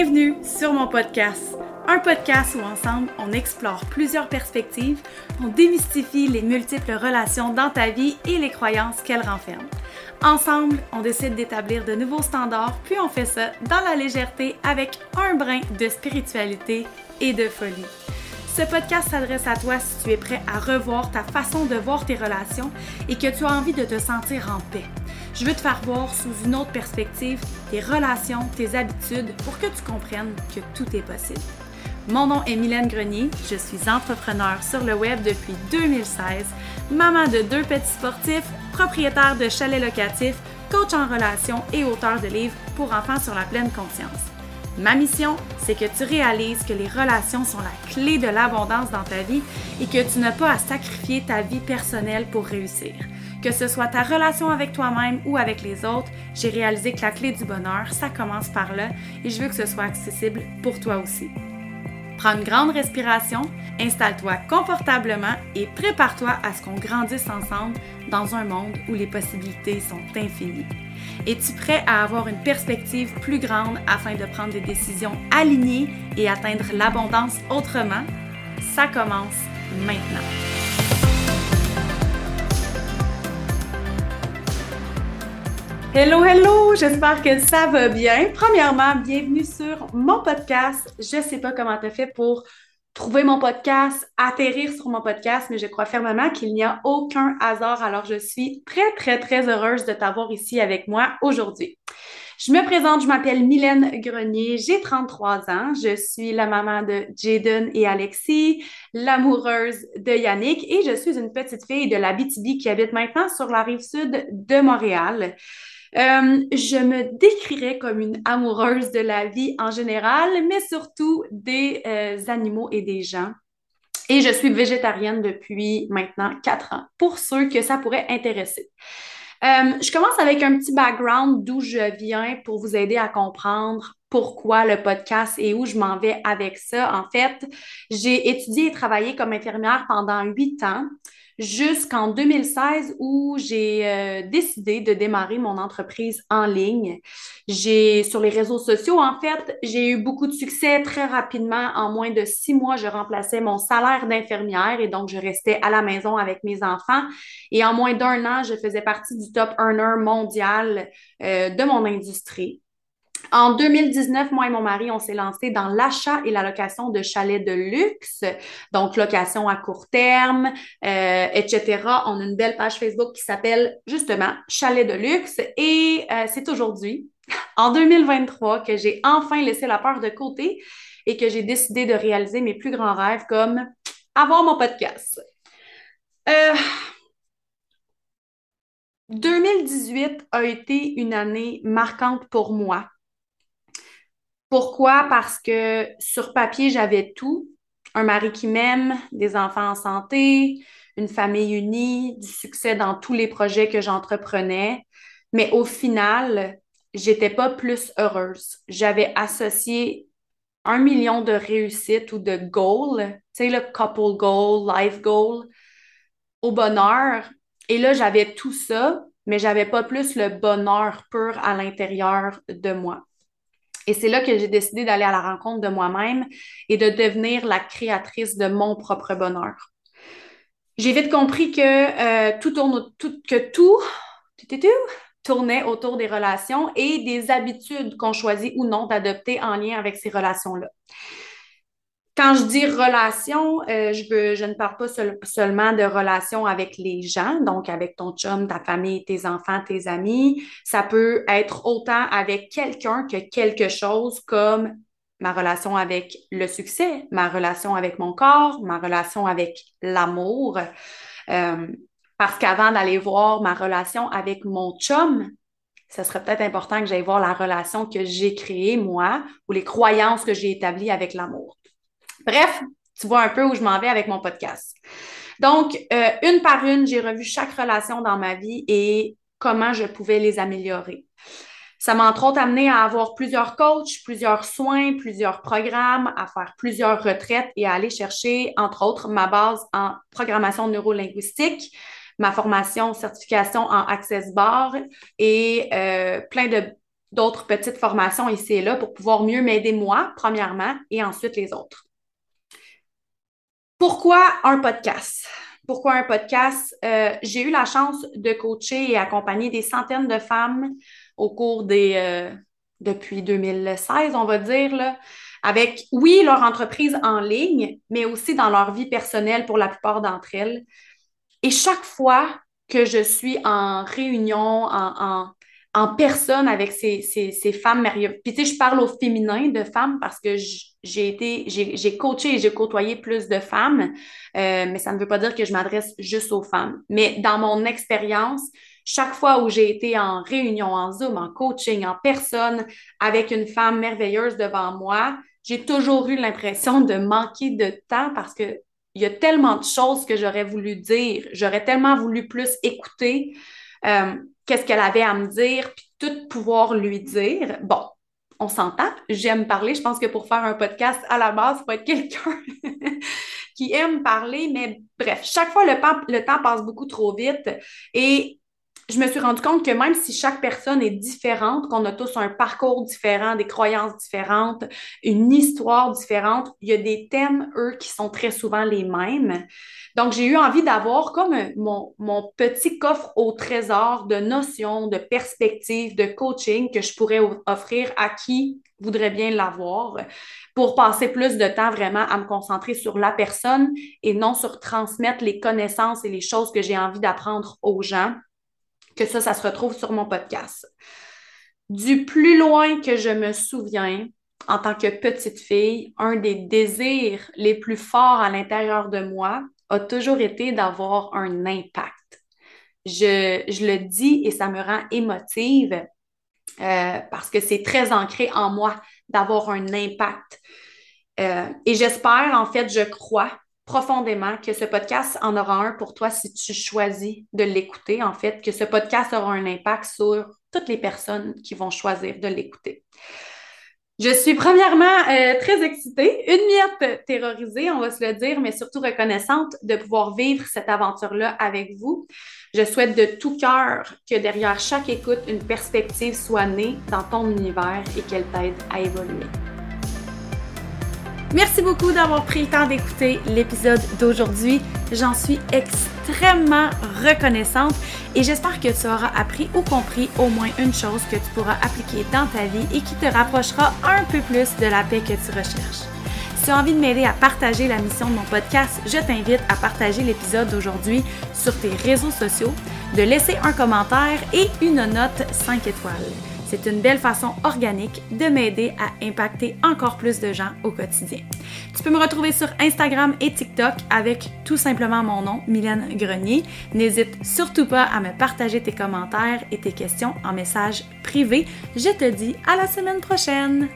Bienvenue sur mon podcast, un podcast où ensemble on explore plusieurs perspectives, on démystifie les multiples relations dans ta vie et les croyances qu'elles renferment. Ensemble, on décide d'établir de nouveaux standards, puis on fait ça dans la légèreté avec un brin de spiritualité et de folie. Ce podcast s'adresse à toi si tu es prêt à revoir ta façon de voir tes relations et que tu as envie de te sentir en paix. Je veux te faire voir sous une autre perspective tes relations, tes habitudes pour que tu comprennes que tout est possible. Mon nom est Mylène Grenier, je suis entrepreneur sur le web depuis 2016, maman de deux petits sportifs, propriétaire de chalets locatifs, coach en relations et auteur de livres pour enfants sur la pleine conscience. Ma mission, c'est que tu réalises que les relations sont la clé de l'abondance dans ta vie et que tu n'as pas à sacrifier ta vie personnelle pour réussir. Que ce soit ta relation avec toi-même ou avec les autres, j'ai réalisé que la clé du bonheur, ça commence par là et je veux que ce soit accessible pour toi aussi. Prends une grande respiration, installe-toi confortablement et prépare-toi à ce qu'on grandisse ensemble dans un monde où les possibilités sont infinies. Es-tu prêt à avoir une perspective plus grande afin de prendre des décisions alignées et atteindre l'abondance autrement? Ça commence maintenant. Hello, hello! J'espère que ça va bien. Premièrement, bienvenue sur mon podcast. Je sais pas comment tu fait pour trouver mon podcast, atterrir sur mon podcast, mais je crois fermement qu'il n'y a aucun hasard. Alors, je suis très, très, très heureuse de t'avoir ici avec moi aujourd'hui. Je me présente, je m'appelle Mylène Grenier, j'ai 33 ans, je suis la maman de Jaden et Alexis, l'amoureuse de Yannick et je suis une petite fille de la BTB qui habite maintenant sur la rive sud de Montréal. Euh, je me décrirais comme une amoureuse de la vie en général, mais surtout des euh, animaux et des gens. Et je suis végétarienne depuis maintenant quatre ans, pour ceux que ça pourrait intéresser. Euh, je commence avec un petit background d'où je viens pour vous aider à comprendre pourquoi le podcast et où je m'en vais avec ça. En fait, j'ai étudié et travaillé comme infirmière pendant huit ans jusqu'en 2016 où j'ai euh, décidé de démarrer mon entreprise en ligne. J'ai sur les réseaux sociaux, en fait, j'ai eu beaucoup de succès très rapidement. En moins de six mois, je remplaçais mon salaire d'infirmière et donc je restais à la maison avec mes enfants. Et en moins d'un an, je faisais partie du top earner mondial euh, de mon industrie. En 2019, moi et mon mari, on s'est lancé dans l'achat et la location de chalets de luxe, donc location à court terme, euh, etc. On a une belle page Facebook qui s'appelle justement Chalet de luxe et euh, c'est aujourd'hui, en 2023, que j'ai enfin laissé la peur de côté et que j'ai décidé de réaliser mes plus grands rêves comme avoir mon podcast. 2018 euh, a été une année marquante pour moi pourquoi? Parce que sur papier, j'avais tout. Un mari qui m'aime, des enfants en santé, une famille unie, du succès dans tous les projets que j'entreprenais. Mais au final, j'étais pas plus heureuse. J'avais associé un million de réussites ou de goals, tu sais, le couple goal, life goal, au bonheur. Et là, j'avais tout ça, mais j'avais pas plus le bonheur pur à l'intérieur de moi. Et c'est là que j'ai décidé d'aller à la rencontre de moi-même et de devenir la créatrice de mon propre bonheur. J'ai vite compris que euh, tout tourne, que tout, tout, tout, tournait autour des relations et des habitudes qu'on choisit ou non d'adopter en lien avec ces relations-là. Quand je dis relation, euh, je, ne parle pas seulement de relation avec les gens, donc avec ton chum, ta famille, tes enfants, tes amis. Ça peut être autant avec quelqu'un que quelque chose comme ma relation avec le succès, ma relation avec mon corps, ma relation avec l'amour. Euh, parce qu'avant d'aller voir ma relation avec mon chum, ce serait peut-être important que j'aille voir la relation que j'ai créée, moi, ou les croyances que j'ai établies avec l'amour. Bref, tu vois un peu où je m'en vais avec mon podcast. Donc, euh, une par une, j'ai revu chaque relation dans ma vie et comment je pouvais les améliorer. Ça m'a entre autres amené à avoir plusieurs coachs, plusieurs soins, plusieurs programmes, à faire plusieurs retraites et à aller chercher, entre autres, ma base en programmation neurolinguistique, ma formation certification en Access Bar et euh, plein d'autres petites formations ici et là pour pouvoir mieux m'aider moi, premièrement, et ensuite les autres. Pourquoi un podcast? Pourquoi un podcast? Euh, j'ai eu la chance de coacher et accompagner des centaines de femmes au cours des... Euh, depuis 2016, on va dire, là, avec, oui, leur entreprise en ligne, mais aussi dans leur vie personnelle pour la plupart d'entre elles. Et chaque fois que je suis en réunion, en, en, personne avec ces, ces, ces femmes merveilleuses, puis tu sais, je parle au féminin de femmes parce que j'ai été, j'ai coaché et j'ai côtoyé plus de femmes, euh, mais ça ne veut pas dire que je m'adresse juste aux femmes. Mais dans mon expérience, chaque fois où j'ai été en réunion, en Zoom, en coaching, en personne, avec une femme merveilleuse devant moi, j'ai toujours eu l'impression de manquer de temps parce que il y a tellement de choses que j'aurais voulu dire, j'aurais tellement voulu plus écouter euh, qu'est-ce qu'elle avait à me dire, puis tout pouvoir lui dire. Bon, on s'entend, j'aime parler. Je pense que pour faire un podcast, à la base, il faut être quelqu'un qui aime parler, mais bref, chaque fois, le le temps passe beaucoup trop vite et je me suis rendu compte que même si chaque personne est différente, qu'on a tous un parcours différent, des croyances différentes, une histoire différente, il y a des thèmes, eux, qui sont très souvent les mêmes. Donc, j'ai eu envie d'avoir comme mon, mon, petit coffre au trésor de notions, de perspectives, de coaching que je pourrais offrir à qui voudrait bien l'avoir pour passer plus de temps vraiment à me concentrer sur la personne et non sur transmettre les connaissances et les choses que j'ai envie d'apprendre aux gens que ça, ça se retrouve sur mon podcast. Du plus loin que je me souviens, en tant que petite fille, un des désirs les plus forts à l'intérieur de moi a toujours été d'avoir un impact. Je, le dis et ça me rend émotive euh, parce que c'est très ancré en moi d'avoir un impact. Euh, et j'espère, en fait, je crois profondément que ce podcast en aura un pour toi si tu choisis de l'écouter, en fait, que ce podcast aura un impact sur toutes les personnes qui vont choisir de l'écouter. Je suis premièrement euh, très excitée, une miette terrorisée, on va se le dire, mais surtout reconnaissante de pouvoir vivre cette aventure-là avec vous. Je souhaite de tout cœur que derrière chaque écoute, une perspective soit née dans ton univers et qu'elle t'aide à évoluer. Merci beaucoup d'avoir pris le temps d'écouter l'épisode d'aujourd'hui. J'en suis extrêmement reconnaissante et j'espère que tu auras appris ou compris au moins une chose que tu pourras appliquer dans ta vie et qui te rapprochera un peu plus de la paix que tu recherches. Si tu as envie de m'aider à partager la mission de mon podcast, je t'invite à partager l'épisode d'aujourd'hui sur tes réseaux sociaux, de laisser un commentaire et une note 5 étoiles. C'est une belle façon organique de m'aider à impacter encore plus de gens au quotidien. Tu peux me retrouver sur Instagram et TikTok avec tout simplement mon nom, Mylène Grenier. N'hésite surtout pas à me partager tes commentaires et tes questions en message privé. Je te dis à la semaine prochaine!